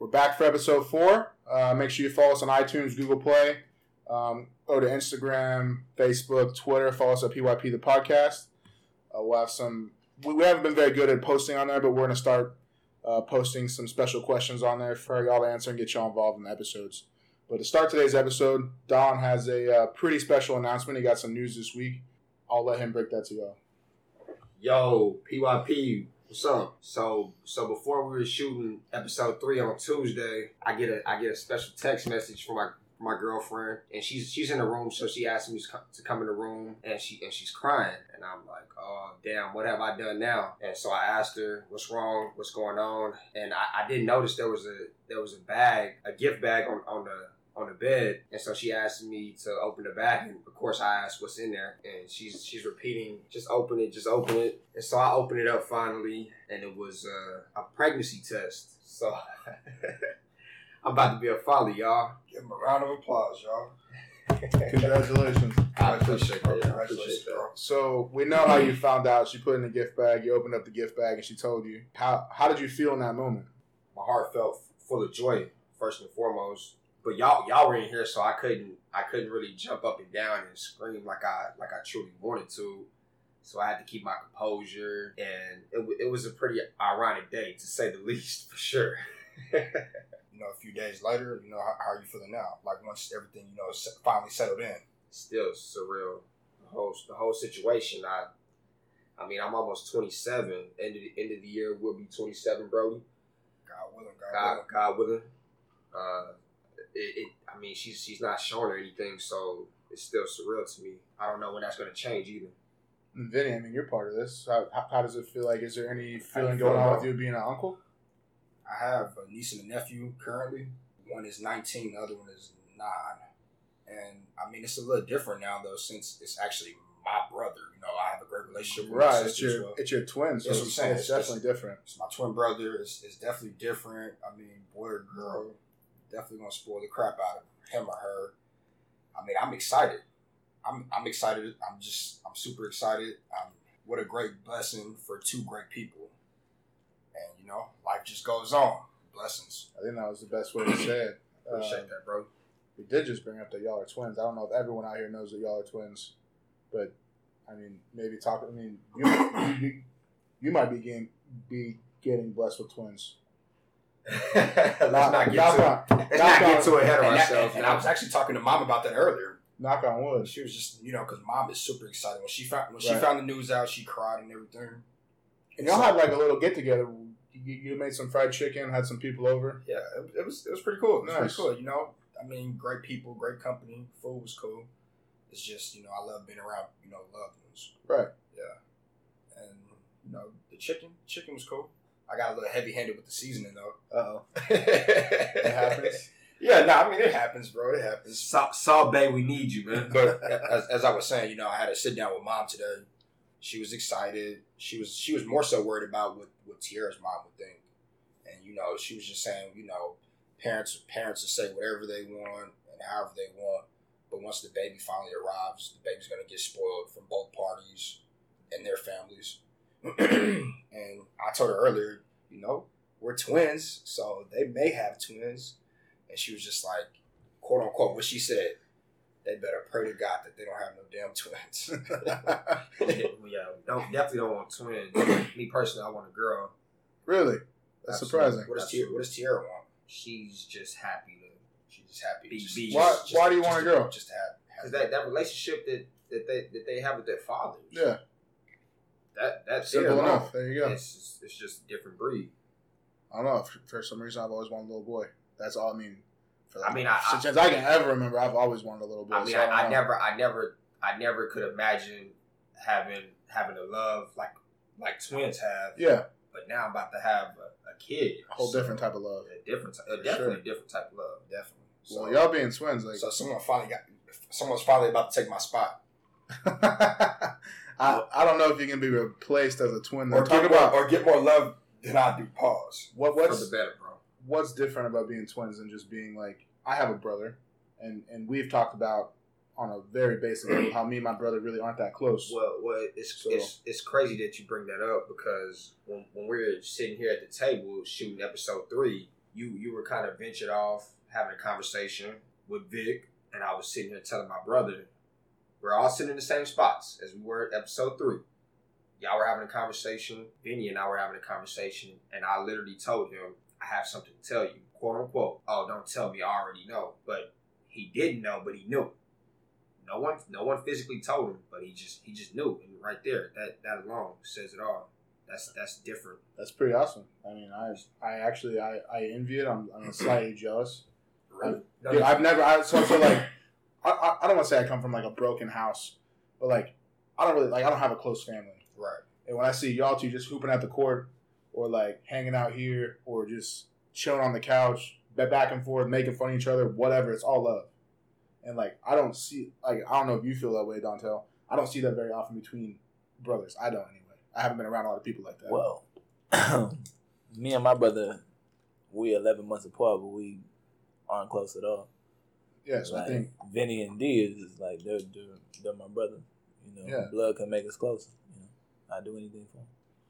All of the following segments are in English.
We're back for episode four. Uh, make sure you follow us on iTunes, Google Play. Um, go to Instagram, Facebook, Twitter. Follow us at PYP the podcast. Uh, we'll have some. We, we haven't been very good at posting on there, but we're going to start uh, posting some special questions on there for y'all to answer and get y'all involved in the episodes. But to start today's episode, Don has a uh, pretty special announcement. He got some news this week. I'll let him break that to y'all. Yo, PYP, what's up? So, so before we were shooting episode three on Tuesday, I get a I get a special text message from my my girlfriend, and she's she's in the room, so she asked me to come, to come in the room, and she and she's crying, and I'm like, oh damn, what have I done now? And so I asked her, what's wrong, what's going on, and I, I didn't notice there was a there was a bag, a gift bag on on the on the bed, and so she asked me to open the bag, and of course I asked what's in there, and she's she's repeating, just open it, just open it, and so I opened it up finally, and it was uh, a pregnancy test. So I'm about to be a father, y'all. Give him a round of applause, y'all. Congratulations. I appreciate that. I appreciate that. So we know how you found out. She put in the gift bag. You opened up the gift bag, and she told you. How how did you feel in that moment? My heart felt full of joy first and foremost. But y'all y'all were in here, so I couldn't I couldn't really jump up and down and scream like I like I truly wanted to. So I had to keep my composure, and it, wa- it was a pretty ironic day to say the least, for sure. You know, a few days later, you know, how, how are you feeling now? Like once everything, you know, finally settled in. Still surreal. The whole the whole situation. I I mean I'm almost 27. End of the end of the year we'll be 27, Brody. God willing, God, God, willing. God willing. Uh, it, it, I mean, she's she's not showing or anything, so it's still surreal to me. I don't know when that's going to change either. And Vinny, I mean, you're part of this. How, how, how does it feel? Like, is there any How you feeling feel going on with you being an uncle? I have a niece and a nephew currently. One is 19, the other one is 9. And I mean, it's a little different now, though, since it's actually my brother. You know, I have a great relationship with my Right, it's sister as your well. it's your twin, so That's what I'm saying. it's It's- definitely different. It's my twin brother. It's, it's definitely different. I mean, boy or girl, definitely gonna spoil the crap out of him or her. I mean, I'm excited. I'm I'm excited. I'm just I'm super excited. Um, what a great blessing for two great people. And you know, life just goes on. Blessings. I think that was the best way to say it. Appreciate Um, that, bro. we did just bring up that y'all are twins. I don't know if everyone out here knows that y'all are twins, but I mean, maybe talk. I mean, you you, you, you might be getting be getting blessed with twins. Let's not get too on, let's not get on- ahead of ourselves. and I was actually talking to mom about that earlier. knock on wood. She was just, you know, because mom is super excited when she found when she found the news out. She cried and everything. And y'all had like a little get together. You, you made some fried chicken, had some people over. Yeah, it, it was it was pretty cool. It was Nice. pretty cool. You know, I mean, great people, great company. Food was cool. It's just you know, I love being around you know loved ones. Right. Yeah, and you know, the chicken chicken was cool. I got a little heavy handed with the seasoning though. Uh oh. it happens? Yeah, no, I mean it happens, bro. It happens. Saw, Salt Bae, we need you, man. But as, as I was saying, you know, I had to sit down with mom today. She was excited. She was she was more so worried about what what Tierra's mom would think, and you know, she was just saying, you know, parents parents will say whatever they want and however they want, but once the baby finally arrives, the baby's gonna get spoiled from both parties and their families. and I told her earlier, you know, we're twins, so they may have twins, and she was just like, quote unquote, what she said they better pray to God that they don't have no damn twins. yeah, don't definitely don't want twins. Me personally, I want a girl. really? That's Absolutely. surprising. what does Tierra, what does Tierra want? She's just happy to She's just happy. Be- just, be- Why- just- why do you want a girl? Just to have, because that, that relationship that, that they that they have with their fathers. Yeah. That that's Simple alone. enough. There you go. It's just, it's just a different breed. I don't know. For, some reason, I've always wanted a little boy. That's all. I mean, for I mean, I- since, I- I can ever remember, I've always wanted a little boy. I mean, so I, I never, I never, I never could imagine having having a love like like twins have. Yeah, But now I'm about to have a, a kid. a whole So, different type of love. A different, a definitely sure. a different type of love. definitely. So, well, y'all being twins, like so someone finally got. Someone's finally about to take my spot, I, I don't know if you can be replaced as a twin. Though. or Talk get more, about or get more love than I do. Pause. what For what's the better, bro. what's different about being twins than just being like I have a brother, and and we've talked about on a very basic level how me and my brother really aren't that close. Well, well, it's So- it's it's crazy that you bring that up because when when we were sitting here at the table shooting episode three, you you were kind of ventured off having a conversation with Vic, and I was sitting here telling my brother, we're all sitting in the same spots as we were at episode three. Y'all were having a conversation. Vinny and I were having a conversation, and I literally told him, I have something to tell you, quote unquote. Oh, don't tell me, I already know. But he didn't know, but he knew. No one, no one physically told him, but he just, he just knew, and right there, that that alone says it all. That's that's different. That's pretty awesome. I mean, I I actually I, I envy it. I'm, I'm slightly jealous. Really? No, Dude, I've never. I, so so like, I, I, don't want to say I come from like a broken house, but like I don't really like I don't have a close family. Right. And when I see y'all two just hooping at the court, or like hanging out here, or just chilling on the couch, back and forth, making fun of each other, whatever, it's all love. And like I don't see like I don't know if you feel that way, Dontel. I don't see that very often between brothers. I don't anyway. I haven't been around a lot of people like that. Well, me and my brother, we 11 months apart, but we aren't close at all. Yeah, so I think Vinny and D is, is like they're, they're they're my brother. You know, Yeah. blood can make us closer. You know, I do anything for 'em.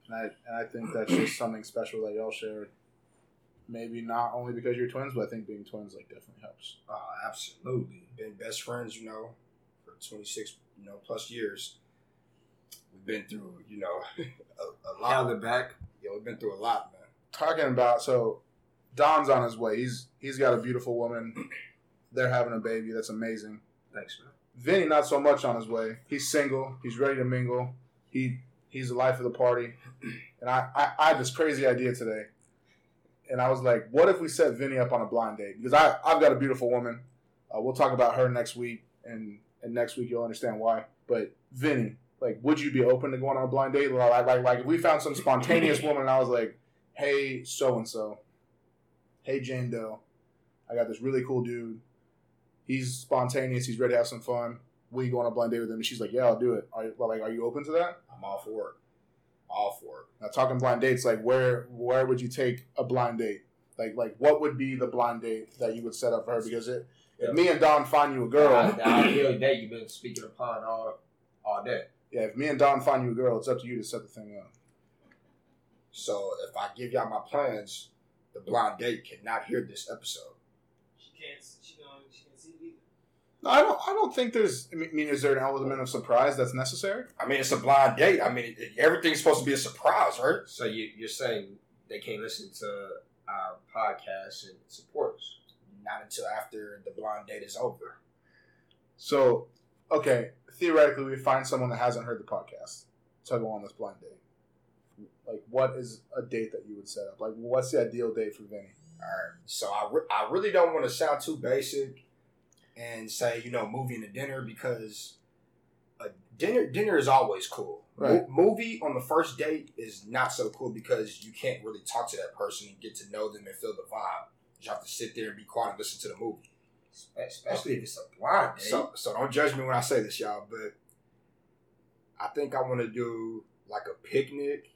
and I and I think that's just something special that y'all share. Maybe not only because you're twins, but I think being twins like definitely helps. Oh, absolutely. Been best friends, you know, for 26, you know, plus years. We've been through, you know, a, a lot. Held the back. Yeah, we've been through a lot, man. talking about so Don's on his way. He's he's got a beautiful woman. They're having a baby. That's amazing. Thanks, man. Vinny not so much on his way. He's single. He's ready to mingle. He he's the life of the party. And I, I, I had this crazy idea today. And I was like, what if we set Vinny up on a blind date? Because I, I've got a beautiful woman. Uh, we'll talk about her next week, and, and next week you'll understand why. But Vinny, like, would you be open to going on a blind date? Like, like, like if we found some spontaneous woman and I was like, hey, so and so, hey, Jane Doe, I got this really cool dude. He's spontaneous. He's ready to have some fun. Will you go on a blind date with him? And she's like, yeah, I'll do it. Are you, like, are you open to that? I'm all for it. All for it. Now, talking blind dates, like, where where would you take a blind date? Like, like what would be the blind date that you would set up for her? Because it, if me and Don find you a girl, The ideal date you've been speaking upon all all day. yeah, if me and Don find you a girl, it's up to you to set the thing up. So if I give y'all my plans, the blind date cannot hear this episode. She can't. She don't. She can't see it either. No, I don't. I don't think there's. I mean, is there an element of surprise that's necessary? I mean, it's a blind date. I mean, it, it- everything's supposed to be a surprise, right? So you, you're saying they can't listen to our podcast and support us? Not until after the blind date is over. So, okay, theoretically, we find someone that hasn't heard the podcast to go on this blind date. Like, what is a date that you would set up? Like, what's the ideal date for Vinny? All right. So I, re- I really don't want to sound too basic and say, you know, movie and a dinner because a dinner dinner is always cool. Mo- Right. movie on the first date is not so cool because you can't really talk to that person and get to know them and feel the vibe. You have to sit there and be quiet and listen to the movie. Especially if it's a blind date. So, so don't judge me when I say this, y'all. But I think I want to do like a picnic,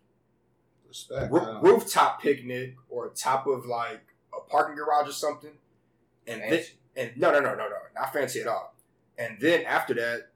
Respect. rooftop picnic, or top of like a parking garage or something. And. And no, no, no, no, no, not fancy at all. And then after that,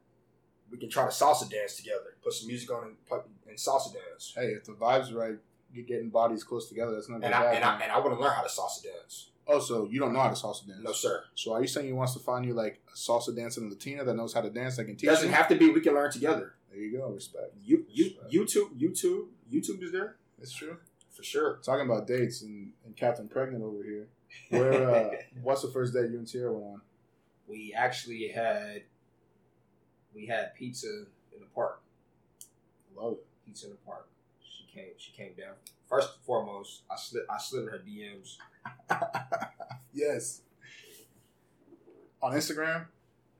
we can try to salsa dance together. Put some music on and, put, and salsa dance. Hey, if the vibes right, you're getting bodies close together. That's not And bad. I and I and I want to learn how to salsa dance. oh, so you don't know how to salsa dance? No, sir. So are you saying you wants to find you like a salsa dancing Latina that knows how to dance that can teach Doesn't you? have to be. We can learn together. there you go. Respect. You, you, YouTube, YouTube, YouTube is there It's true. for sure. Talking about dates and, and Captain Pregnant over here. Where? Uh, what's the first date you and Tierra went on? we actually had we had pizza in the park. Love it. Pizza in the park. She came. She came down. First and foremost, I slid. I slid in her DMs. Yes. On Instagram,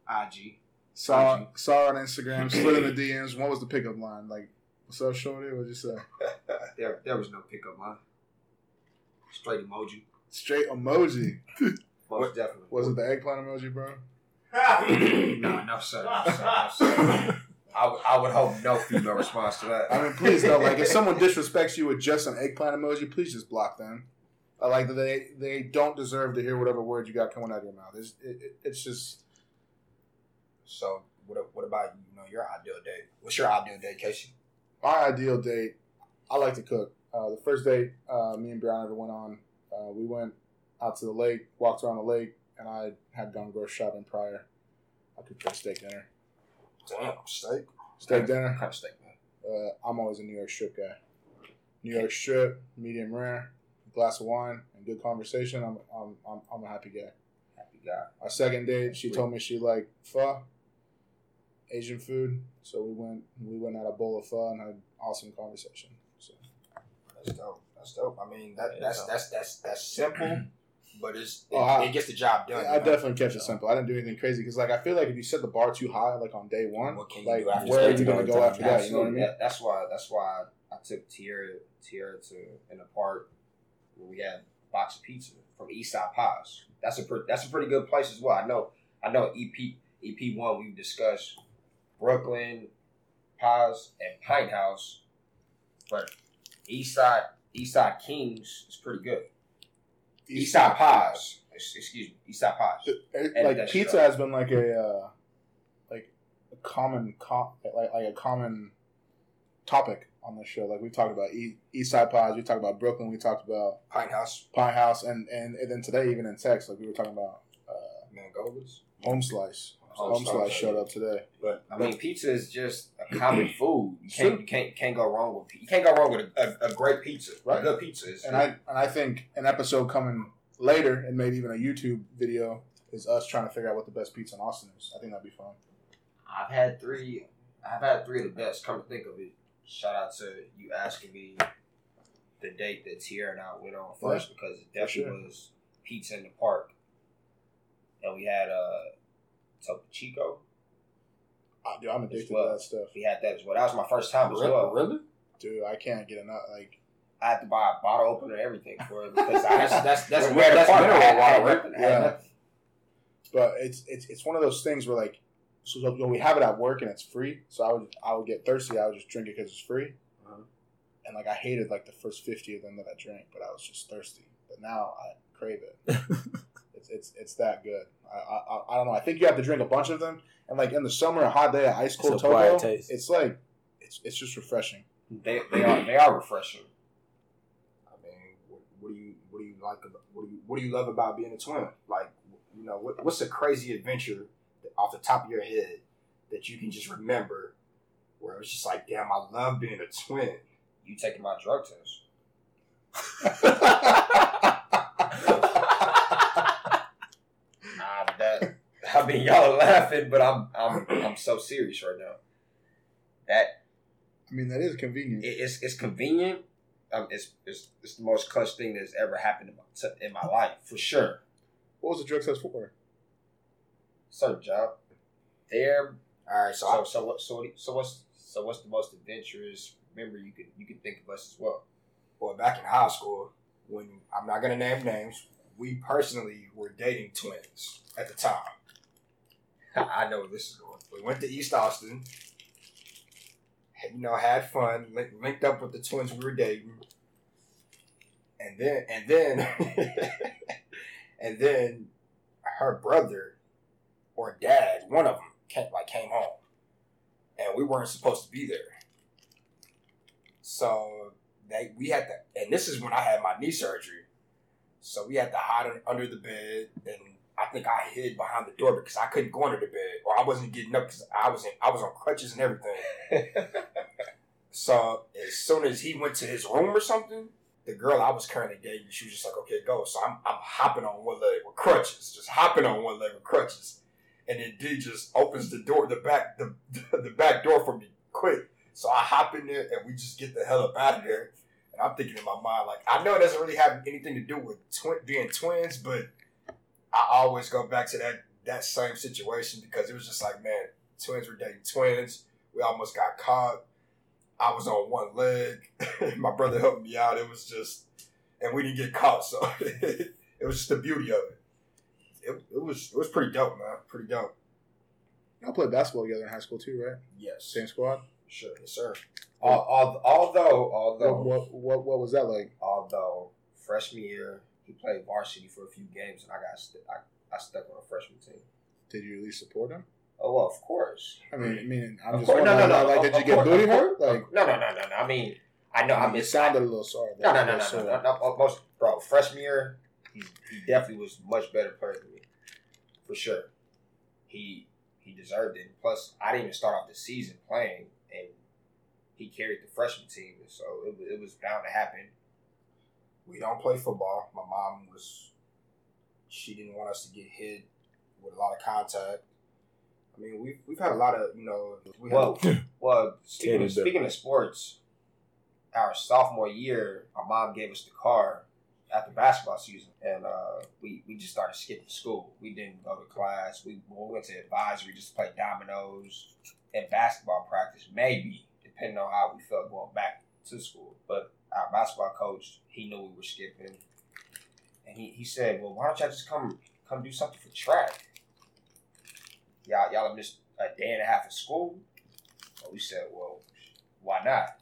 IG. saw IG. saw her on Instagram, slid in the DMs. What was the pickup line? Like, what's up, shorty? What'd you say? There, there was no pickup line. Straight emoji. Straight emoji. Most What- definitely. Was it the eggplant emoji, bro? no, no, sir. No, sir, no, sir. I would, hope no female response to that. I mean, please though. Like, if someone disrespects you with just an eggplant emoji, please just block them. I like that they they don't deserve to hear whatever word you got coming out of your mouth. It's it, it- it's just So what? What about you know your ideal date? What's your ideal date, Casey? my ideal date. I like to cook. Uh, the first date uh, me and Brown ever went on, uh, we went out to the lake, walked around the lake, and I had gone grocery shopping prior. I could for steak dinner. Damn, steak. Steak dinner. kind of steak, man? Uh, I'm always a New York strip guy. New York strip, medium rare, glass of wine, and good conversation. I'm I'm I'm, I'm a happy guy. Happy guy. Our second date, she told me she liked pho, Asian food. So we went we went had a bowl of pho and had awesome conversation. So That's dope. That's dope. I mean, that Yeah, that's that's that's that's simple, but it's it, Oh, I- it gets the job done. I know? definitely kept it simple. I didn't do anything crazy because like I feel like if you set the bar too high, like on day one, What can you like do after where are you gonna go after that? You know what I mean? That- that's why. That's why I took Tierra Tierra to in a park where we had a box of pizza from Eastside Pies. That's a pretty, that's a pretty good place as well. I know. I know. EP EP one we've discussed Brooklyn Pies and Pinthouse, but Eastside Eastside Kings is pretty good. Eastside Pies. ex- Excuse me. It- Eastside Pies. it- like pizza has been like a uh, like a common com- like like a common topic on this show. Like we talked about e- East Side Pies, we talked about Brooklyn, we talked about Pinthouse, Pine House, and and, and then today even in text, like we were talking about uh, Mangolas. Home Slice. Home Home, Slice, Slice showed up today. But I mean, pizza is just a common food. You can't, you can't, can't go wrong with. pi- You can't go wrong with a, a, a great pizza. Right. A good pizza is. And I and I think an episode coming later, and maybe even a YouTube video, is us trying to figure out what the best pizza in Austin is. I think that'd be fun. I've had three. I've had three of the best. Come to think of it, shout out to you asking me the date that Tierra and I went on first because it definitely sure. was pizza in the park, and we had uh Topo Chico. I, dude, I'm addicted well. to that stuff, We had that as well. That was my first time as really, well. really? dude. I can't get enough. Like I had to buy a bottle opener and everything for it because I, that's that's that's We where had that's a part. I mineral had, I had water, nothing. Yeah. but it's it's it's one of those things where like so, so when we have it at work and it's free so i would i would get thirsty i would just drink it because it's free Uh-huh. and like i hated like the first 50 of them that i drank but i was just thirsty but now i crave it it's it's it's that good I, I i don't know i think you have to drink a bunch of them and like in the summer a hot day at ice cold It's a Togo, it's like it's it's just refreshing They they are they are refreshing. I mean, what, what do you what do you like? About, what do you what do you love about being a twin? Like, you know, what, what's a crazy adventure off the top of your head that you can just remember, where it was just like, damn, I love being a twin. You taking my drug test? Nah, that I mean y'all are laughing, but I'm I'm I'm so serious right now. That i mean that is convenient it, it's it's convenient. Um, it's, it's it's the most clutch thing that's ever happened in my t- in my life for sure. what was the drug test for So job there. All right, so, So so what so what- so what's so what's the most adventurous memory you could you could think of us as well? I, well, back in high school, when I'm not gonna name names, we personally were dating twins at the time. I know this is going. We went to East Austin. You know, had fun, link, linked up with the twins we were dating, and then and then and then her brother or dad, one of them, came like came home, and we weren't supposed to be there. So they we had to, and this is when I had my knee surgery. So we had to hide under the bed, and I think I hid behind the door because I couldn't go under the bed, or I wasn't getting up because I was in, I was on crutches and everything. So as soon as he went to his room or something, the girl I was currently dating, she was just like, "Okay, go." So I'm I'm hopping on one leg with crutches, just hopping on one leg with crutches, and then D just opens the door, the back the the back door for me quick. So I hop in there and we just get the hell up out of there. And I'm thinking in my mind, like, I know it doesn't really have anything to do with twi- being twins, but I always go back to that that same situation because it was just like, man, twins were dating twins. We almost got caught. I was on one leg. My brother helped me out. It was just, and we didn't get caught. So it was just the beauty of it. It, it was it was pretty dope, man. Pretty dope. y'all played basketball together in high school too right Yes, same squad sure, yes, sir. Al- al- although what, although what what what was that like although freshman year he played varsity for a few games and I got st- I, I stuck on a freshman team. did you at least support him Oh well, of course. I mean, I mean, I'm Of just course. No, no, no. like, of- did you get course, booty hurt? Like, no, no, no, no, no. I mean, I know. I it miss. sounded a little sorry. No, no, no, no, no, no, no. Most bro, freshman year, He he definitely was much better player than me, for sure. He he deserved it. Plus, I didn't even start off the season playing, and he carried the freshman team, and so it, it was bound to happen. We don't play football. My mom was, she didn't want us to get hit with a lot of contact. I mean, we've we've had a lot of you know. We Well, had, well, speaking of, speaking of sports, our sophomore year, my mom gave us the car after basketball season, and uh, we we just started skipping school. We didn't go to class. We, we went to advisory just to play dominoes and basketball practice, maybe depending on how we felt going back to school. But our basketball coach, he knew we were skipping, and he, he said, "Well, why don't y'all just come come do something for track? Y'all y'all have missed a day and a half of school." We said, "Well, why not?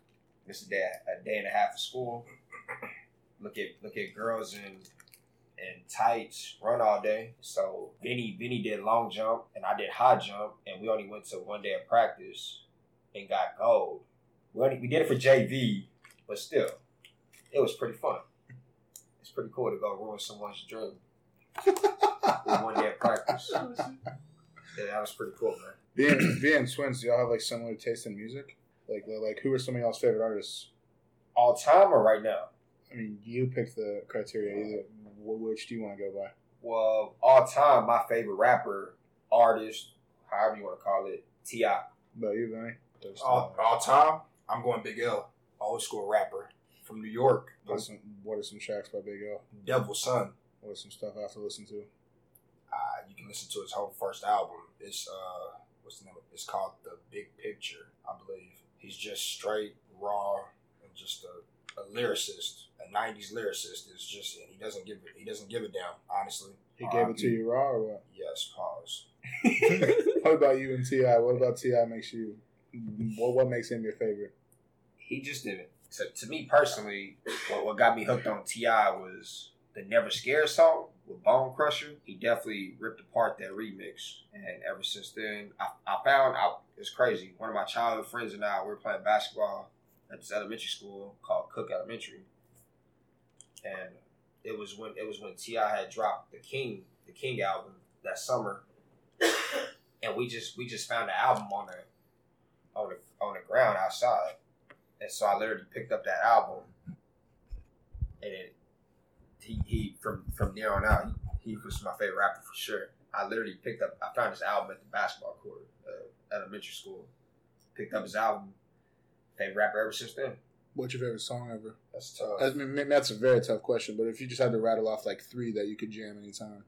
Miss a day a day and a half of school. Look at look at girls in in tights run all day." So Vinny Vinny did long jump and I did high jump, and we only went to one day of practice and got gold. We only, we did it for JV, but still, it was pretty fun. It's pretty cool to go ruin someone's dream with one day of practice. Yeah, that was pretty cool, man. Being being twins, do y'all have like similar taste in music? Like like who are some of y'all's favorite artists? All time or right now? I mean, you pick the criteria. Either wh- which do you want to go by? Well, all time, my favorite rapper, artist, however you want to call it, Ti. About you, Vinny? All, all time, I'm going Big L, old school rapper from New York, What are some, what are some tracks by Big L? Devil's Son. What are some stuff I have to listen to? Uh, you can listen to his whole first album. It's uh, what's the name? It's called The Big Picture, I believe. He's just straight raw and just a, a lyricist, a '90s lyricist. Is just and he doesn't give it. He doesn't give a damn. Honestly, He gave it to you raw or what? Yes. Pause. what about you and T.I.? What about T.I. makes you? What what makes him your favorite? He just didn't. To, to me personally, what, what got me hooked on T.I. was the Never Scared song with Bone Crusher. He definitely ripped apart that remix, and ever since then, I, I found out it's crazy. One of my childhood friends and I we were playing basketball at this elementary school called Cook Elementary, and it was when it was when T.I. had dropped the King the King album that summer, and we just we just found the album on the on the on the ground outside, and so I literally picked up that album, and it, he he from from there on out he, he was my favorite rapper for sure. I literally picked up I found his album at the basketball court uh, elementary school, picked up his album, favorite rapper ever since then. What's your favorite song ever? That's tough. I mean, that's a very tough question, but if you just had to rattle off like three that you could jam anytime,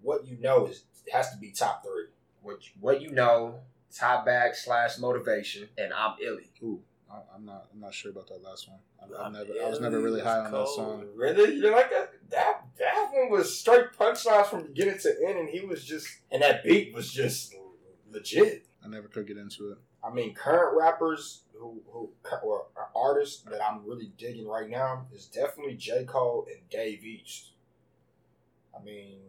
what you know is it has to be top three. What you, what you know, tie back slash motivation, and I'm illy. ooh, I, I'm not, I'm not sure about that last one. I, I never, I was never really high on that song. Really? You like that? That that one was straight punchlines from beginning to end, and he was just and that beat was just legit. I never could get into it. I mean, current rappers who who or artists that I'm really digging right now is definitely J Cole and Dave East. I mean,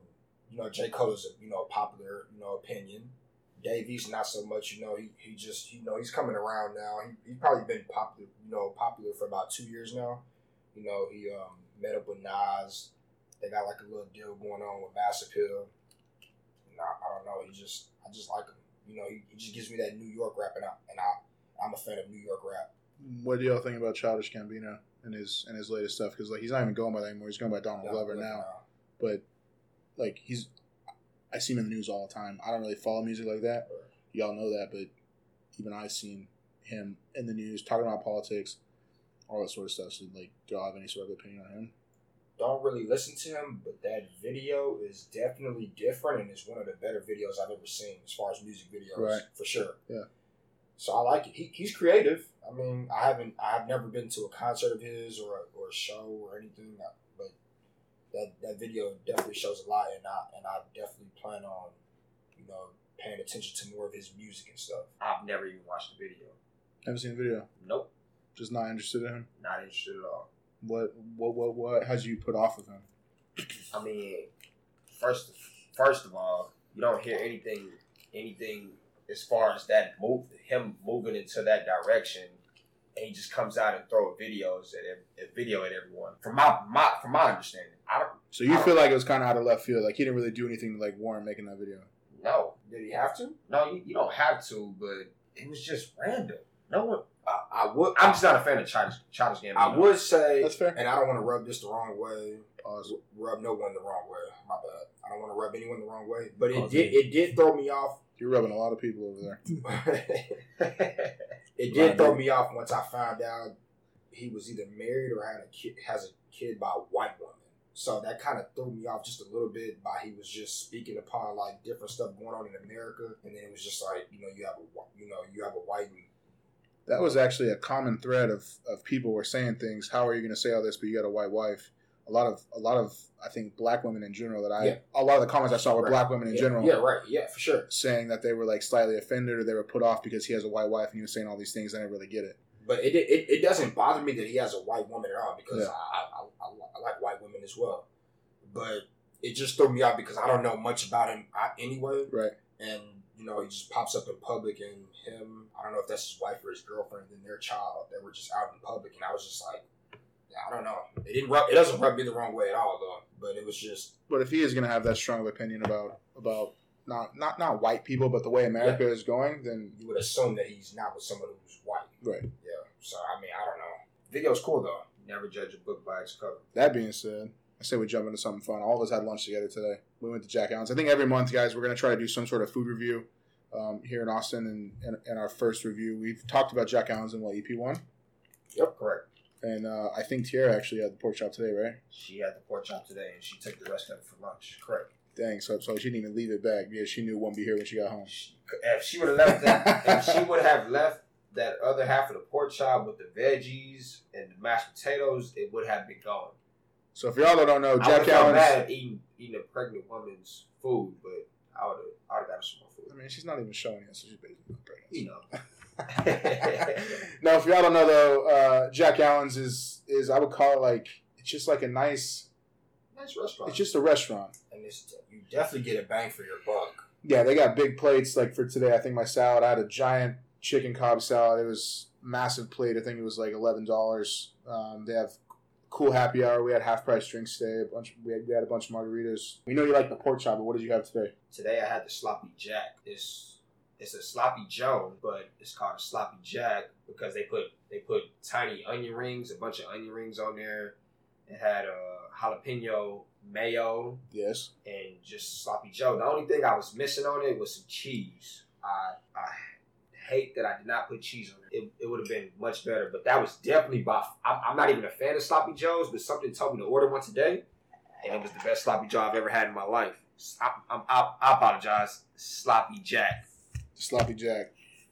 you know, J Cole is a you know popular you know opinion. Dave East not so much. You know, he, he just you know he's coming around now. He, he's probably been popular you know popular for about two years now. You know, he um, met up with Nas. They got like a little deal going on with Mass Appeal. And I, I don't know. He just I just like him. You know, he, he just gives me that New York rap, and I and I I'm a fan of New York rap. What do y'all think about Childish Gambino and his and his latest stuff? Because like he's not even going by that anymore. He's going by Donald Glover now. But like he's, I see him in the news all the time. I don't really follow music like that. Y'all know that, but even I've seen him in the news talking about politics, all that sort of stuff. So like, do y'all have any sort of opinion on him? Don't really listen to him, but that video is definitely different, and it's one of the better videos I've ever seen as far as music videos, Right. for sure. Yeah. So I like it. He, he's creative. I mean, I haven't, I've never been to a concert of his or a, or a show or anything, uh, but that that video definitely shows a lot, and I and I definitely plan on, you know, paying attention to more of his music and stuff. I've never even watched the video. Haven't seen the video. Nope, Just not interested in him. not interested at all. What what what what has you put off of him? I mean, first first of all, you don't hear anything anything as far as that move him moving into that direction, and he just comes out and throw videos at ev- a video at everyone. From my my from my understanding, I don't So you feel like it was kind of out of left field, like he didn't really do anything to like warrant making that video. No, Did he have to? no, you, you don't have to, but it was just random. No one. I, I would. I'm just not a fan of Childish, Childish Gambino. I would say, That's fair. and I don't want to rub this the wrong way. Pause. Rub no one the wrong way. My bad. I don't want to rub anyone the wrong way. But it Pause did. me. It did throw me off. You're rubbing a lot of people over there. it did throw me off once I found out he was either married or had a kid, has a kid by a white woman. So that kind of threw me off just a little bit by he was just speaking upon like different stuff going on in America, and then it was just like you know you have a you know you have a white That was actually a common thread of, of people were saying things. How are you going to say all this, but you got a white wife? A lot of a lot of I think black women in general that I Yeah. a lot of the comments I saw were Right. black women in yeah, general Yeah, right. Yeah, for sure. saying that they were like slightly offended or they were put off because he has a white wife and he was saying all these things. I didn't really get it. But it, it it doesn't bother me that he has a white woman at all because Yeah. I, I, I, I like white women as well. But it just threw me off because I don't know much about him uh, anyway. Right. And you know, he just pops up in public, and him, I don't know if that's his wife or his girlfriend, and their child, they were just out in public, and I was just like, I don't know. It didn't rub. It doesn't rub me the wrong way at all, though. But it was just But if he is going to have that strong of opinion about about not not not white people, but the way America is going, then you would assume that he's not with someone who's white. right. Yeah. So I mean, I don't know. Video's cool though. Never judge a book by its cover. That being said, I say we jump into something fun. All of us had lunch together today. We went to Jack Allen's. I think every month, guys, we're going to try to do some sort of food review um, here in Austin. And, and, and our first review, we've talked about Jack Allen's in what EP one, Yep. Correct. And uh, I think Tierra actually had the pork chop today, right? She had the pork chop today, and she took the rest of it for lunch. Correct. Dang, so so she didn't even leave it back. Yeah, she knew it wouldn't be here when she got home. She, if she would have left that, if she would have left that other half of the pork chop with the veggies and the mashed potatoes, it would have been gone. So if y'all don't know, I would Jack felt Allen's. bad eating eating a pregnant woman's food, but I would have I would have got some more food. I mean, she's not even showing it, so she's basically pregnant. You know, no, if y'all don't know though, uh, Jack Allen's is is I would call it like it's just like a nice. nice restaurant. It's just a restaurant. And it's you definitely get a bang for your buck. Yeah, they got big plates. Like for today, I think my salad. I had a giant chicken Cobb salad. It was massive plate. I think it was like eleven dollars. Um, they have cool happy hour. We had half price drinks today. A bunch. We had, we had a bunch of margaritas. We know you like the pork chop, but what did you have today? Today I had the sloppy jack. It's it's a sloppy Joe, but it's called a sloppy jack because they put they put tiny onion rings, a bunch of onion rings on there. It had a jalapeno mayo Yes. and just sloppy Joe. The only thing I was missing on it was some cheese. I I hate that I did not put cheese on it. It, it would have been much better, but that was definitely by. I'm, I'm not even a fan of sloppy joes, but something told me to order one today, and it was the best sloppy joe I've ever had in my life. I, I, I apologize, sloppy jack. Sloppy Jack.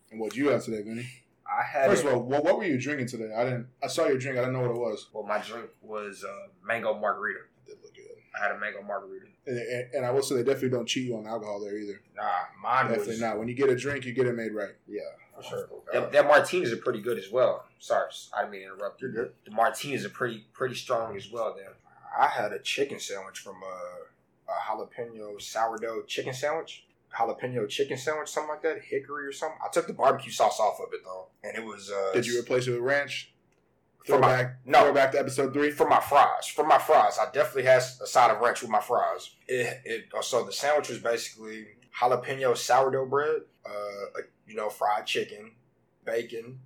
And what you have today, Vinny? I had First of all, what, what were you drinking today? I didn't. I saw your drink. I didn't know what it was. well, my drink was uh, mango margarita. It did look good. I had a mango margarita. And, and, and I will say they definitely don't cheat you on alcohol there either. Nah, mine Definitely was not. When you get a drink, you get it made right. Yeah, for sure. That, that martinis are pretty good as well. Sorry, I didn't mean to interrupt. You're good. The martinis are pretty pretty strong as well. There. I had a chicken sandwich from a, a jalapeno sourdough chicken sandwich. Jalapeno chicken sandwich, something like that, hickory or something. I took the barbecue sauce off of it though, and it was. Uh, Did you replace it with ranch? For my- Throwback. no. Throwback to episode three. for my fries? For my fries, I definitely had a side of ranch with my fries. It, it so the sandwich was basically jalapeno sourdough bread, uh, you know, fried chicken, bacon,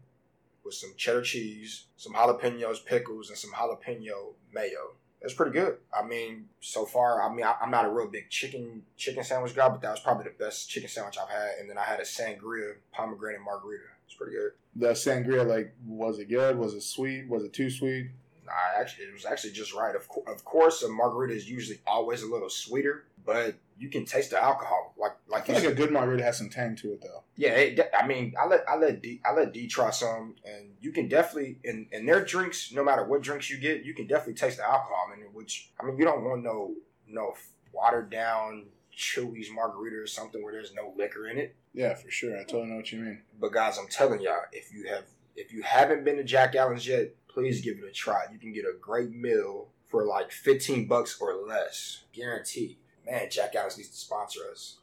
with some cheddar cheese, some jalapenos, pickles, and some jalapeno mayo. That's pretty good. I mean, so far, I mean, I, I'm not a real big chicken chicken sandwich guy, but that was probably the best chicken sandwich I've had. And then I had a sangria pomegranate margarita. It's pretty good. The sangria, like, was it good? Was it sweet? Was it too sweet? Nah, actually, it was actually just right. Of, co- of course, a margarita is usually always a little sweeter, but you can taste the alcohol. Like, I like feel like a good margarita has some tang to it, though. yeah. It, I mean, I let I let D I let D try some, and you can definitely in in their drinks, no matter what drinks you get, you can definitely taste the alcohol in it. Which I mean, you don't want no no watered down Chuy's margarita or something where there's no liquor in it. Yeah, for sure. I totally know what you mean. But guys, I'm telling y'all, if you have if you haven't been to Jack Allen's yet, please give it a try. You can get a great meal for like 15 bucks or less, guaranteed. Man, Jack Allen's needs to sponsor us.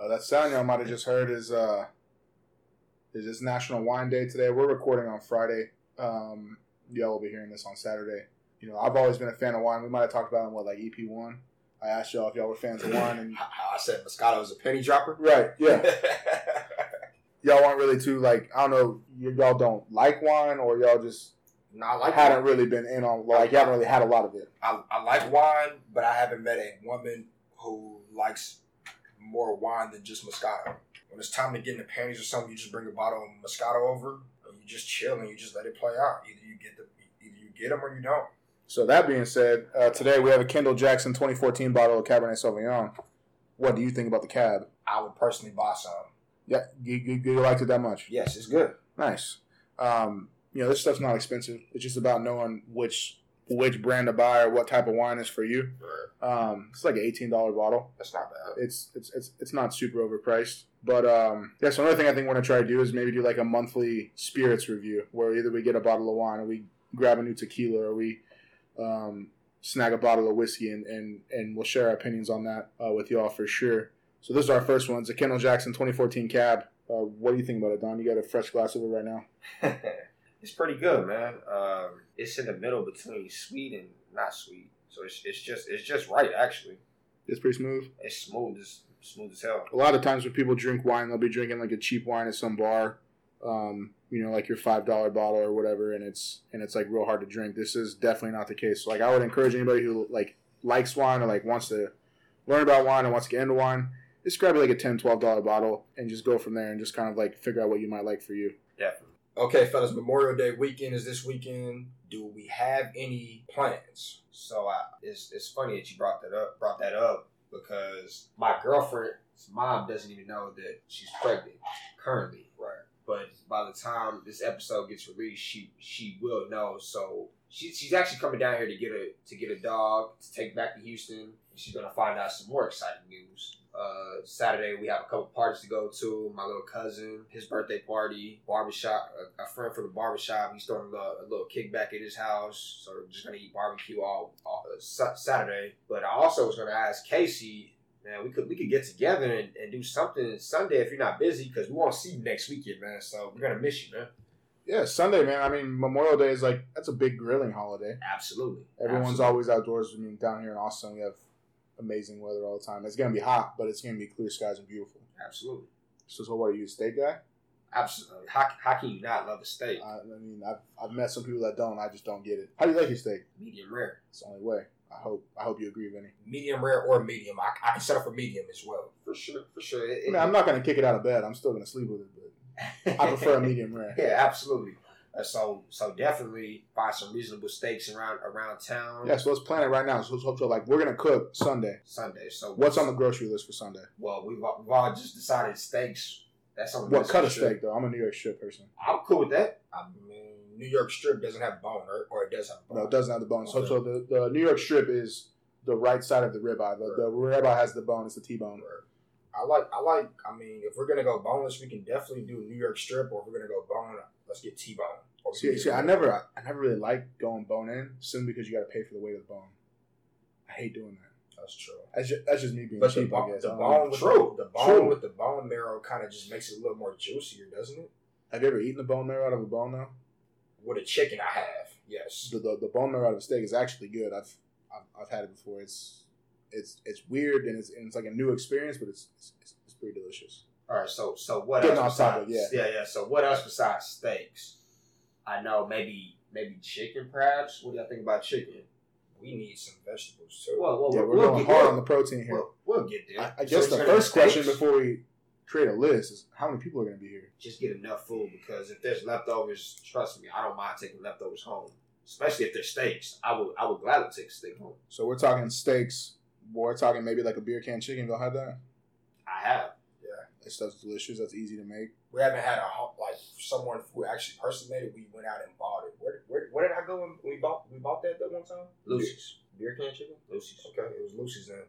Uh, that sound y'all might have just heard is uh, is this National Wine Day today. We're recording on Friday. Um, y'all will be hearing this on Saturday. you know, I've always been a fan of wine. We might have talked about it in what like EP one. I asked y'all if y'all were fans of wine, and I said Moscato is a penny dropper. right, yeah, y'all weren't really too like I don't know, y'all don't like wine, or y'all just not like hadn't wine. really been in on like you haven't really had a lot of it. I, I like wine, but I haven't met a woman who likes more wine than just Moscato. When it's time to get in the panties or something, you just bring a bottle of Moscato over and you just chill and you just let it play out. Either you get the either you get them or you don't. So that being said, uh, today we have a Kendall Jackson 2014 bottle of Cabernet Sauvignon. What do you think about the cab? I would personally buy some. Yeah, you, you, you liked it that much? Yes, it's good. Nice. Um, you know, this stuff's not expensive. It's just about knowing which which brand to buy or what type of wine is for you. Um, it's like an eighteen dollar bottle. That's not bad. It's it's it's it's not super overpriced. But um, yeah, so another thing I think we're gonna try to do is maybe do like a monthly spirits review where either we get a bottle of wine or we grab a new tequila or we um, snag a bottle of whiskey and, and, and we'll share our opinions on that uh, with y'all for sure. So this is our first one. It's a Kendall Jackson 2014 cab. Uh, what do you think about it, Don? You got a fresh glass of it right now. it's pretty good, man. Um, it's in the middle between sweet and not sweet, so it's, it's just it's just right. Actually, It's pretty smooth. it's smooth as smooth as hell. A lot of times when people drink wine, they'll be drinking like a cheap wine at some bar, um, you know, like your five dollar bottle or whatever, and it's and it's like real hard to drink. This is definitely not the case. So, like I would encourage anybody who like likes wine or like wants to learn about wine and wants to get into wine, just grab like a 10 12 dollar bottle and just go from there and just kind of like figure out what you might like for you. Definitely. Okay, fellas, Memorial Day weekend is this weekend. Do we have any plans? So I, it's it's funny that you brought that up brought that up because my girlfriend's mom doesn't even know that she's pregnant currently. Right. But by the time this episode gets released, she she will know. So she, she's actually coming down here to get a to get a dog to take back to Houston. She's gonna find out some more exciting news. Uh, Saturday we have a couple parties to go to. My little cousin, his birthday party, barbershop. A, a friend from the barbershop. He's throwing a little, a little kickback at his house. So we're just gonna eat barbecue all, all uh, Saturday. But I also was gonna ask Casey man, we could we could get together and, and do something Sunday if you're not busy because we won't see you next weekend, man. So we're gonna miss you, man. Yeah, Sunday, man. I mean, Memorial Day is like that's a big grilling holiday. Absolutely. Everyone's Absolutely. always outdoors. I mean, down here in Austin, we have amazing weather all the time. It's gonna be hot, but it's gonna be clear skies and beautiful. absolutely, So, so what are you, a steak guy? absolutely. How, how can you not love a steak? I, I mean, I've, I've met some people that don't. I just don't get it. How do you like your steak? Medium rare. It's the only way. I hope. I hope you agree, Vinny. Medium rare or medium? I, I can settle for medium as well. For sure, for sure. It- I mean, I'm not gonna kick it out of bed. I'm still gonna sleep with it, but I prefer a medium rare. yeah, absolutely. So so definitely find some reasonable steaks around around town. Yeah, so let's plan it right now. So, so, so like, we're gonna cook Sunday. Sunday. So What's on the grocery list for Sunday? Well, we've all, we've all just decided steaks. That's on the What cut of steak though? I'm a New York strip person. I'm cool with that. I mean, New York strip doesn't have bone, or, or it does have bone. No, it doesn't have the bone. So, Okay. so the, the New York strip is the right side of the ribeye. The, the ribeye has the bone. It's the T-bone. I like, I like. I mean, if we're gonna go boneless, we can definitely do New York strip, or if we're gonna go bone, let's get T-bone. See, see, I never, I never really liked going bone in, simply because you got to pay for the weight of the bone. I hate doing that. That's true. That's just, that's just me being But the, cheap, I bone, guess. the bone, with True. the, the bone True. with the bone marrow kind of just makes it a little more juicier, doesn't it? Have you ever eaten the bone marrow out of a bone though? With a chicken, I have. Yes. The, the, the bone marrow out of a steak is actually good. I've, I've, I've had it before. It's it's it's weird and it's and it's like a new experience, but it's it's, it's, pretty delicious. All right, so so what Getting else off topic, besides yeah yeah so what else besides steaks? I know maybe maybe chicken perhaps. What do y'all think about chicken? We need some vegetables too. Well, well yeah, we'll, we're we'll going get hard we'll, on the protein here. we'll, we'll get there. I, I guess it's the first question steaks. before we create a list is how many people are going to be here. just get enough food because if there's leftovers, trust me, I don't mind taking leftovers home. Especially if they're steaks, I would I would gladly take a steak home. So we're talking steaks. We're talking maybe like a beer can chicken. Y'all had that? I have. That stuff's delicious. That's easy to make. we haven't had a like someone who actually personally made it. We went out and bought it. Where, where, where did I go when we bought we bought that that one time? Lucy's beer can chicken. Lucy's. Okay, it was Lucy's then.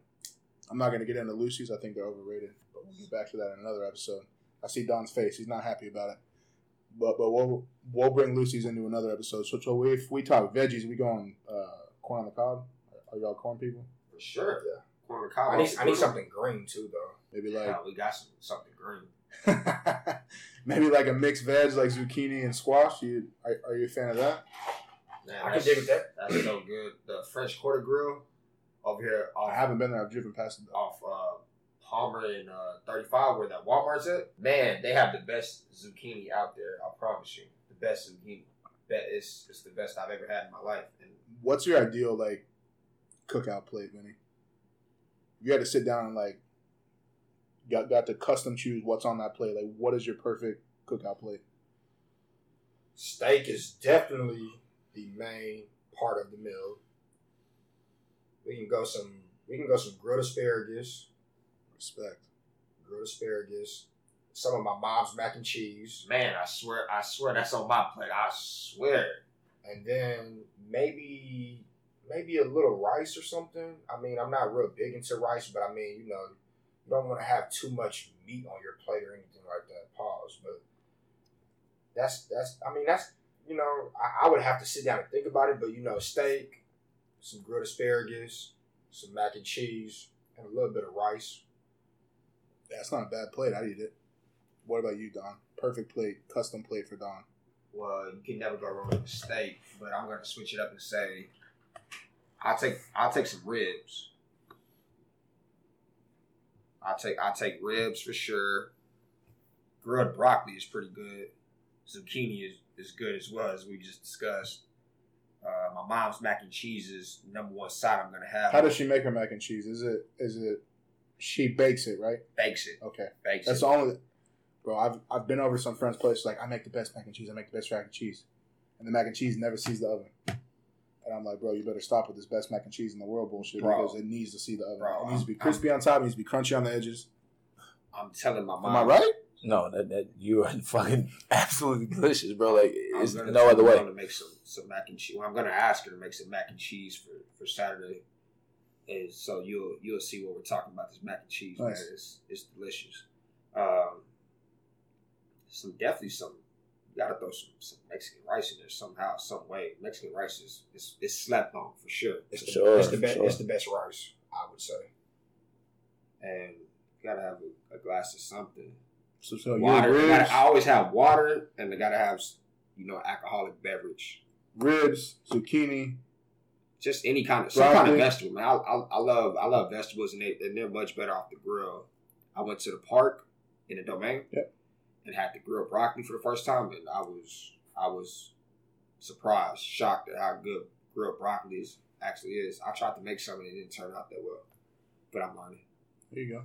I'm not going to get into Lucy's. I think they're overrated. But we'll get back to that in another episode. I see Don's face. He's not happy about it. But but we'll we'll bring Lucy's into another episode. So, so if we talk veggies, we going uh, corn on the cob. Are y'all corn people? For sure. Yeah. Corn on the cob. I need I need something green too though. Maybe like Yeah, we got some something green. maybe like a mixed veg like zucchini and squash. You are, are you a fan of that? Man, I can dig with that. That's so good. The French Quarter Grill over here off I haven't been there. I've driven past it though. off uh, Palmer and uh, 35 where that Walmart's at. Man, they have the best zucchini out there. I promise you, the best zucchini. That is, it's it's the best I've ever had in my life. And What's your ideal like cookout plate, Vinny? If you had to sit down and like got got to custom choose what's on that plate. Like, what is your perfect cookout plate? Steak is definitely the main part of the meal. We can go some. We can go some grilled asparagus, Respect. grilled asparagus. Some of my mom's mac and cheese, man, I swear, I swear that's on my plate. I swear. and then maybe maybe a little rice or something. I mean, I'm not real big into rice, but I mean, you know, you don't want to have too much meat on your plate or anything like that. Pause, but that's that's. I mean, that's you know, I, I would have to sit down and think about it, but you know, steak, some grilled asparagus, some mac and cheese, and a little bit of rice. That's not a bad plate. I'd eat it. What about you, Don? Perfect plate, custom plate for Don. Well, you can never go wrong with a steak, but I'm gonna switch it up and say, I'll take I'll take some ribs. I'll take I'll take ribs for sure. Grilled broccoli is pretty good. Zucchini is, is good as well as we just discussed. Uh, my mom's mac and cheese is number one side I'm gonna have. How does she make her mac and cheese? Is it is it she bakes it, right? bakes it? Okay. Bakes That's it. the only bro, I've I've been over to some friends' place like I make the best mac and cheese, I make the best mac and cheese. And the mac and cheese never sees the oven. And I'm like, bro, you better stop with this best mac and cheese in the world bullshit Bro. because it needs to see the oven. Bro, it needs to be I'm- crispy on top, it needs to be crunchy on the edges. I'm telling my mom. Am I right? No, that, that you are fucking absolutely delicious, bro. Like I'm it's no other way. I'm gonna make some some mac and cheese. Well, I'm gonna ask her to make some mac and cheese for for Saturday, and so you'll you'll see what we're talking about. This mac and cheese, man, it's it's delicious. Um, some definitely some. Gotta throw some, some Mexican rice in there somehow, some way. Mexican rice is is, is slept on for sure, It's the, Sure, it's the best. sure. It's the best rice, I would say. and you gotta have a, a glass of something. So, so water. ribs, gotta- I always have water, and they gotta have you know alcoholic beverage. ribs, zucchini. just any kind of some kind of vegetable, man. I, I, I love I love vegetables, and they and they're much better off the grill. I went to the park in the domain, Yep. And had to grill broccoli for the first time, and I was I was surprised, shocked at how good grilled broccoli is, actually is. I tried to make some and it didn't turn out that well, but I'm learning. There you go.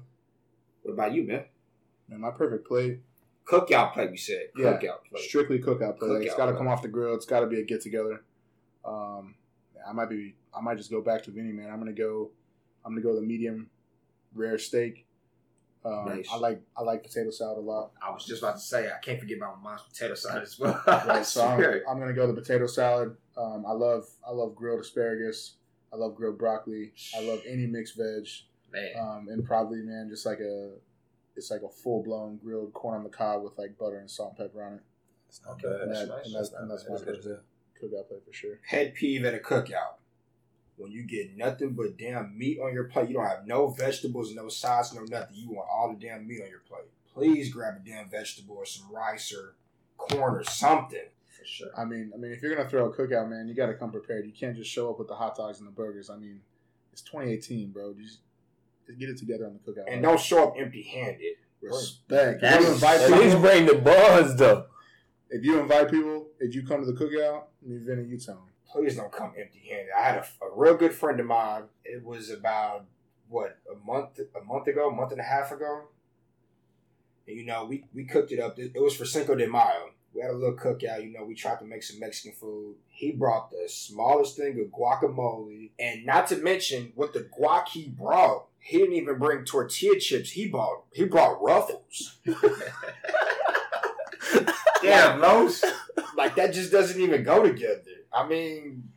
What about you, man? Man, my perfect plate. Cookout plate, you said. Yeah. Cookout plate. Strictly cookout plate. Like, it's Cookout got to come off the grill. It's got to be a get together. Um, I might be. I might just go back to Vinny, man. I'm gonna go. I'm gonna go the medium rare steak. Um, Nice. I like I like potato salad a lot. I was just about to say I can't forget about my mom's potato salad as well. Right, so I'm, I'm gonna go the potato salad. Um, I love I love grilled asparagus. I love grilled broccoli. I love any mixed veg. Um, and probably man, just like a it's like a full blown grilled corn on the cob with like butter and salt and pepper on it. It's not Okay, bad. And, that's that, nice. and that's, That's and that's my good cookout plate for sure. Head peeve at a cookout. When you get nothing but damn meat on your plate, you don't have no vegetables, no sauce, no nothing. You want all the damn meat on your plate. Please grab a damn vegetable or some rice or corn or something. for sure. I mean, I mean, if you're gonna throw a cookout, man, you got to come prepared. You can't just show up with the hot dogs and the burgers. I mean, it's 2018, bro. Just, just get it together on the cookout. And don't show up empty handed. respect. If That's- you invite At least people, bring the buns though. if you invite people, if you come to the cookout, me, Vinny, you tell them. Please don't come empty handed. I had a, a real good friend of mine. It was about what a month a month ago, a month and a half ago. And you know, we, we cooked it up. It was for Cinco de Mayo. We had a little cookout. You know, we tried to make some Mexican food. He brought the smallest thing of guacamole, and not to mention what the guac he brought. He didn't even bring tortilla chips. He bought he brought ruffles. Damn, Los. Like that just doesn't even go together. I mean,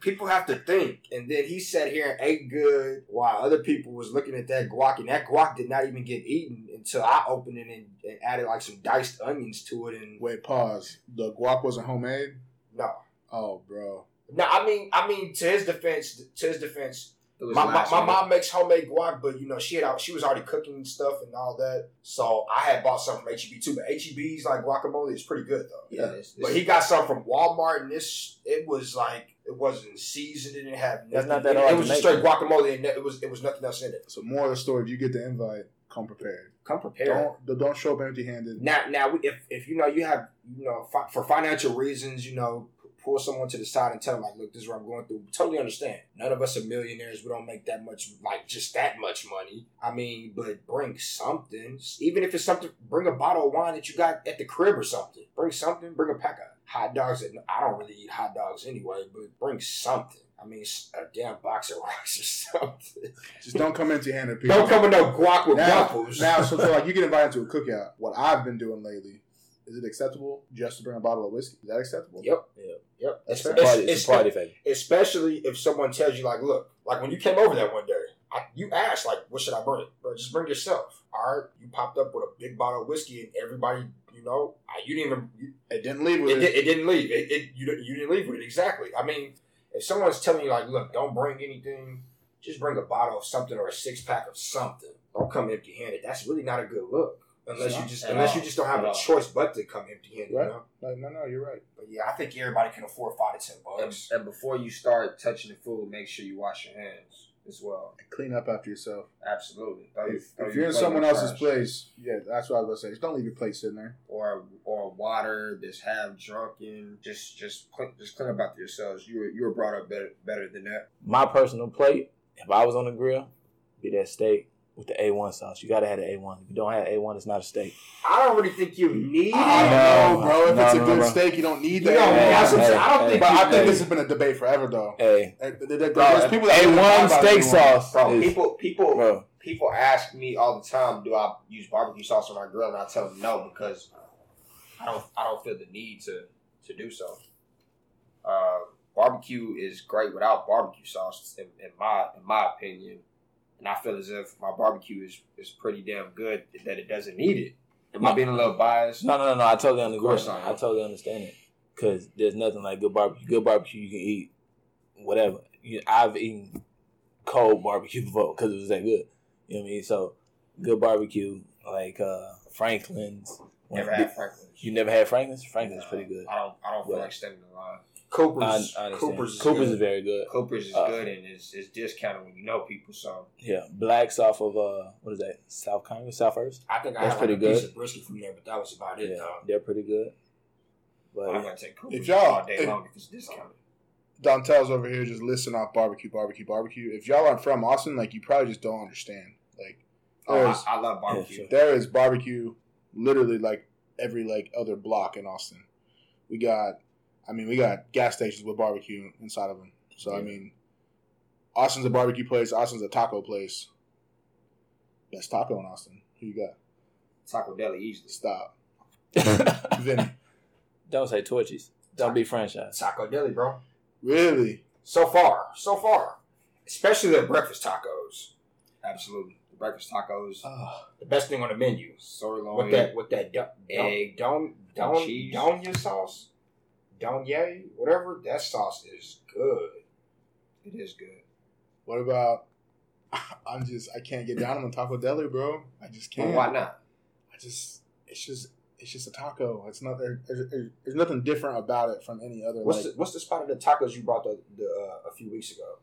people have to think. And then he sat here and ate good while other people was looking at that guac, and that guac did not even get eaten until I opened it and, and added like some diced onions to it. And Wait, pause. The guac wasn't homemade. no, Oh, bro. no, I mean, I mean, to his defense, to his defense, My, my, my mom makes homemade guac, but you know she had out, she was already cooking stuff and all that. So I had bought some from HEB too. But HEB's like guacamole is pretty good though. Yeah, it's, But he got some from Walmart, and this it was like it wasn't seasoned. It didn't have It's nothing. not that in it. hard It was just make, straight guacamole, and it was it was nothing else in it. So more of the story: if you get the invite, come prepared. Come prepared. Don't don't show up empty-handed. Now, now, if if you know you have you know fi- for financial reasons, you know, pull someone to the side and tell them like, look, this is what I'm going through. Totally understand. None of us are millionaires. We don't make that much, like just that much money. I mean, but bring something, even if it's something. Bring a bottle of wine that you got at the crib or something. Bring something. Bring a pack of hot dogs. That I don't really eat hot dogs anyway, but bring something. I mean, a damn box of rocks or something. Just don't come empty-handed. People. Don't come with no guac with now, waffles. now, so, so like you get invited to a cookout. What I've been doing lately is it acceptable just to bring a bottle of whiskey? Is that acceptable? Yep. Yep. Yep. It's party. it's- It's a party favor. especially if someone tells you like, look, like when you came over that one day, I, you asked like, what should I bring? Bro, just bring yourself. All right, you popped up with a big bottle of whiskey, and everybody, you know, I, you didn't even. You, It didn't leave with it, it. it didn't leave. It, it you didn't you didn't leave with it exactly. I mean, if someone's telling you like, look, don't bring anything, just bring a bottle of something or a six pack of something. Don't come empty handed. That's really not a good look. Unless you just unless all. you just don't have At a all. choice but to come empty handed. Right. You know? Like, no, no, you're right. But yeah, I think everybody can afford five to ten bucks. and before you start touching the food, make sure you wash your hands as well. Clean up after yourself. Absolutely. Throw your- If, throw if you're in someone else's trash. place, yeah, that's what I was gonna say. Just don't leave your plate sitting there. or or water that's half drunken, just just clean, just clean up after yourselves. You were you were brought up better better than that. My personal plate, if I was on the grill, be that steak with the A1 sauce. You gotta have the A1. If you don't have A1, it's not a steak. I don't really think you need I it. don't know, bro. If No, it's a no, good bro. steak, you don't need You that. know, Hey, that's what I'm hey. I don't hey, think but you I think need this has been a debate forever, though. Hey, there- there- Bro, There's people that A1 steak sauce. Bro, is- people people bro. people ask me all the time, do I use barbecue sauce on my grill? And I tell them no because I don't I don't feel the need to to do so. Uh, barbecue is great without barbecue sauce, in, in my in my opinion. And I feel as if my barbecue is is pretty damn good that it doesn't need it. Am I being a little biased? No, no, no, no. I totally understand. course I am. I totally understand it. Because there's nothing like good barbecue. Good barbecue, you can eat whatever. You, I've eaten cold barbecue before because it was that good. You know what I mean? So, good barbecue, like uh, Franklin's. Never had Franklin's. You never had Franklin's? Franklin's pretty good. I don't I don't feel Yeah. like standing in line. Cooper's, I, I understand. Cooper's, Cooper's, is is very good. Cooper's is Uh, good and it's, it's discounted when you know people. So Yeah, Black's off of uh, what is that? South Congress, South First. I think I That's had like pretty a piece good. of brisket from there, but that was about it. Yeah, though. they're pretty good. But I'm gonna take Cooper's If y'all- all day if- long if it's discounted. Dontel's over here just listing off barbecue, barbecue, barbecue. If y'all aren't from Austin, like you probably just don't understand. Like Oh, I, I love barbecue. sure. there is barbecue literally like every like other block in Austin. We got, I mean, we got gas stations with barbecue inside of them. So I mean, Austin's a barbecue place. Austin's a taco place. Best taco in Austin. Who you got? Taco Deli easily. Stop, Vinny. don't say Torchy's. Don't be franchise. Taco Deli, bro. Really? So far, so far, especially the breakfast tacos. Absolutely. The breakfast tacos, Oh, The best thing on the menu sirloin, with that with that don, egg, don, and don, cheese. Doña sauce, Doña, whatever. That sauce is good. It is good. what about? I'm just I can't get down on the taco deli, bro. I just can't. why not? I just it's just it's just a taco. It's not there. There's, there's, there's nothing different about it from any other. What's like, the, what's the spot of the tacos you brought the, the uh, a few weeks ago?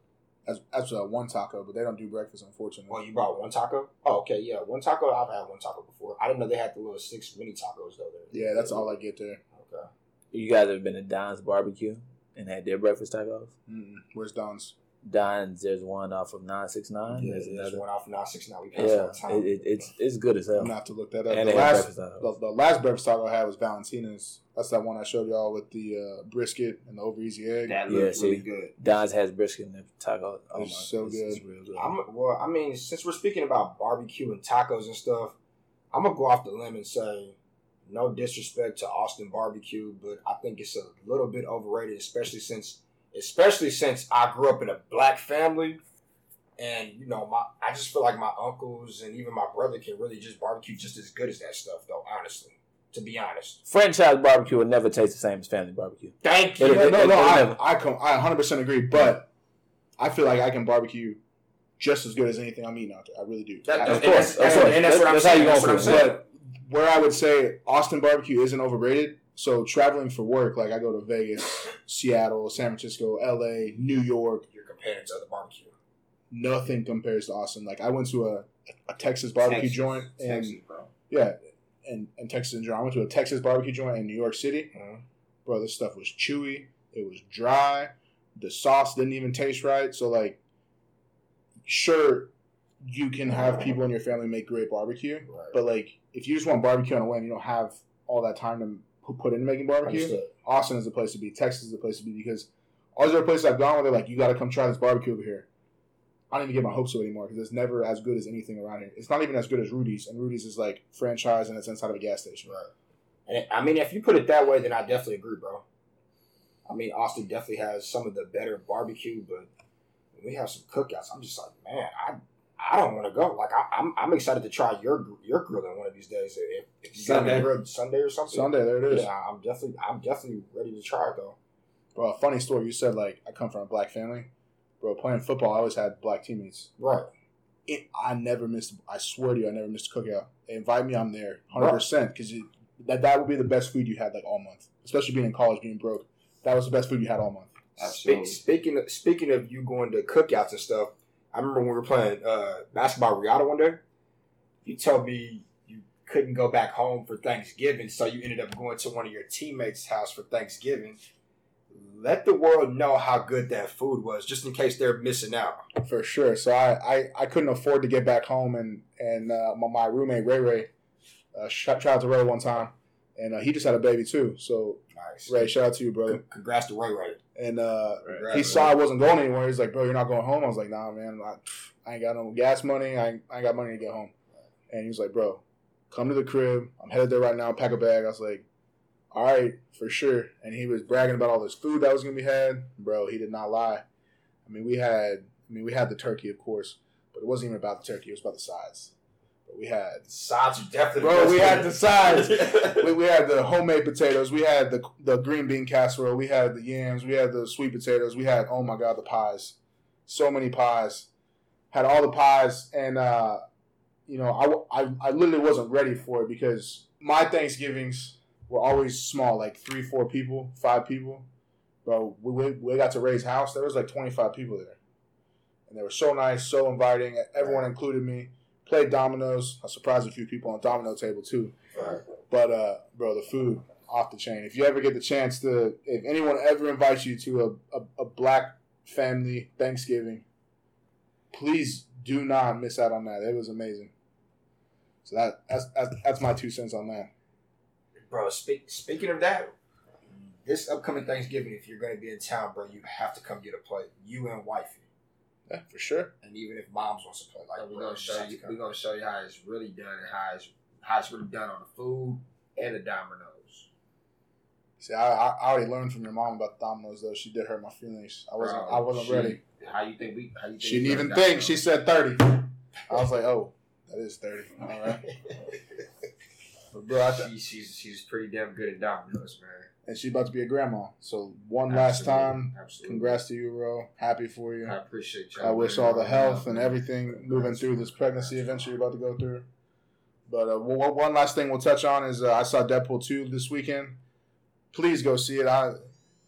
that's that's uh, one taco, but they don't do breakfast, unfortunately. Oh, you brought one taco? Oh, okay, yeah, one taco. I've had one taco before. I didn't know they had the little six mini tacos though. There. yeah, that's all I get there. Okay. You guys have been to Don's Barbecue and had their breakfast tacos? Mm-mm. Where's Don's? Don's, there's one off of 969. Yeah, there's there's another. one off of 969. We passed Yeah, all the time. it, it, it's it's good as hell. I'm gonna have to look that up. And The last, breakfast the, the last breakfast taco I had was Valentina's. That's that one I showed y'all with the uh, brisket and the over easy egg. That Yeah, looks really good. Don's has brisket in the taco. Oh It's my, so it's, good. It's real good. I'm well. I mean, since we're speaking about barbecue and tacos and stuff, I'm gonna go off the limb and say, no disrespect to Austin barbecue, but I think it's a little bit overrated, especially since, especially since I grew up in a black family, and you know, my I just feel like my uncles and even my brother can really just barbecue just as good as that stuff, though. Honestly, to be honest. Franchise barbecue will never taste the same as family barbecue. Thank But you. if no, it- no, no. it- I, never- I, com- I 100% agree, but I feel like I can barbecue just as good as anything I'm eating out there. I really do. That- Of and course, that's- of course. and that's what I'm That's how you That's gonna what I'm saying. But where I would say Austin barbecue isn't overrated. So traveling for work, like I go to Vegas, Seattle, San Francisco, L.A., New York. You're comparing to other barbecue. Nothing compares to Austin. Like I went to a, a Texas barbecue Texas. joint and Texas, bro. yeah, and and Texas in general. I went to a Texas barbecue joint in New York City. Mhm. Bro, this stuff was chewy. It was dry. The sauce didn't even taste right. So like, sure, you can have people in your family make great barbecue, Right. but like if you just want barbecue on a whim, you don't have all that time to pu- put into making barbecue. Understood. Austin is the place to be. Texas is the place to be because all these other places I've gone where they're like, you got to come try this barbecue over here. I don't even get my hopes up anymore because it's never as good as anything around here. It's not even as good as Rudy's, and Rudy's is like franchise and it's inside of a gas station. Right. And I mean, if you put it that way, then I definitely agree, bro. I mean, Austin definitely has some of the better barbecue, but we have some cookouts, I'm just like, man, I I don't want to go. Like, I, I'm I'm excited to try your gr- your grilling one of these days. If, if you Sunday. me grilled Sunday or something. Sunday, there it is. Yeah, I'm definitely I'm definitely ready to try it though. Bro, funny story. You said like I come from a black family. Bro, playing football, I always had black teammates. Right. It, I never missed. I swear to you, I never missed a cookout. They invite me, I'm there, hundred percent, because that that would be the best food you had like all month. Especially being in college, being broke, that was the best food you had all month. Spe- speaking of, speaking of you going to cookouts and stuff, I remember when we were playing uh, basketball Riata one day. You told me you couldn't go back home for Thanksgiving, so you ended up going to one of your teammates' house for Thanksgiving. Let the world know how good that food was, just in case they're missing out. For sure. So I, I, I couldn't afford to get back home, and and uh, my, my roommate Ray Ray, uh, shout, out to Ray one time, and uh, he just had a baby too. So Nice. Ray, shout out to you, brother. Con- Congrats to Ray Ray. And uh, Congrats, he Ray. saw I wasn't going anywhere. He's like, bro, you're not going home. I was like, nah, man, I, I ain't got no gas money. I ain't, I ain't got money to get home. And he was like, bro, come to the crib. I'm headed there right now. Pack a bag. I was like, all right, for sure. And he was bragging about all this food that was gonna be had. Bro, he did not lie. I mean, we had, I mean, we had the turkey, of course, but it wasn't even about the turkey. It was about the sides. We had Sides definitely Bro, we had the sides. sides. we, we had the homemade potatoes. We had the the green bean casserole. We had the yams. We had the sweet potatoes. We had oh my god the pies, so many pies. Had all the pies, and uh, you know I, I I literally wasn't ready for it because my Thanksgivings were always small, like three, four people, five people. Bro, we, we, we got to Ray's house. There was like twenty five people there, and they were so nice, so inviting. Everyone included me. Played dominoes. I surprised a few people on domino table too. Right. But uh, bro, the food off the chain. If you ever get the chance to, if anyone ever invites you to a, a, a black family Thanksgiving, please do not miss out on that. It was amazing. So that that's that's, that's my two cents on that. Bro, speak, speaking of that, this upcoming Thanksgiving, if you're going to be in town, bro, you have to come get a plate. You and wifey. Yeah, for sure. And even if moms wants to play, like, we're gonna show you. We're gonna show you how it's really done and how it's how it's really done on the food and the dominoes. See, I, I I already learned from your mom about the dominoes though. She did hurt my feelings. I wasn't Bro, I wasn't she- ready. How you think we? How you think She didn't even got think. She said thirty. I was like, oh, that is thirty. All right. But bro, I th- She, she's she's pretty damn good at dominoes, man. And she's about to be a grandma. So one last time, Absolutely. congrats to you, bro. Happy for you. I appreciate you. I wish all the health and everything moving through this pregnancy adventure you're about to go through. But uh, one one last thing we'll touch on is uh, I saw Deadpool 2 this weekend. Please go see it. I,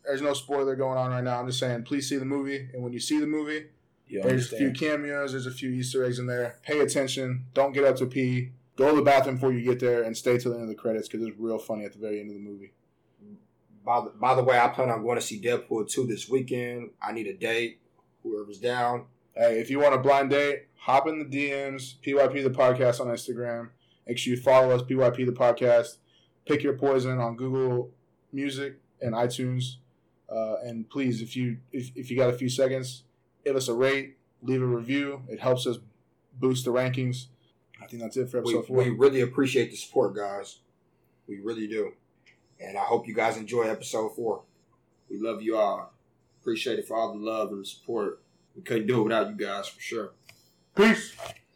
there's no spoiler going on right now. I'm just saying, please see the movie. And when you see the movie, You there's a few cameos, there's a few Easter eggs in there. Pay attention. Don't get up to pee. Go to the bathroom before you get there and stay till the end of the credits because it's real funny at the very end of the movie. By the, by the way, I plan on going to see Deadpool 2 this weekend. I need a date. Whoever's down. Hey, if you want a blind date, hop in the DMs, PYP the podcast on Instagram. Make sure you follow us, PYP the podcast. Pick your poison on Google Music and iTunes. Uh, and please, if you if, if you got a few seconds, give us a rate, leave a review. It helps us boost the rankings. I think that's it for We, four. we really appreciate the support, guys. We really do. And I hope you guys enjoy episode 4. We love you all. Appreciate it for all the love and support. We couldn't do it without you guys for sure. Peace.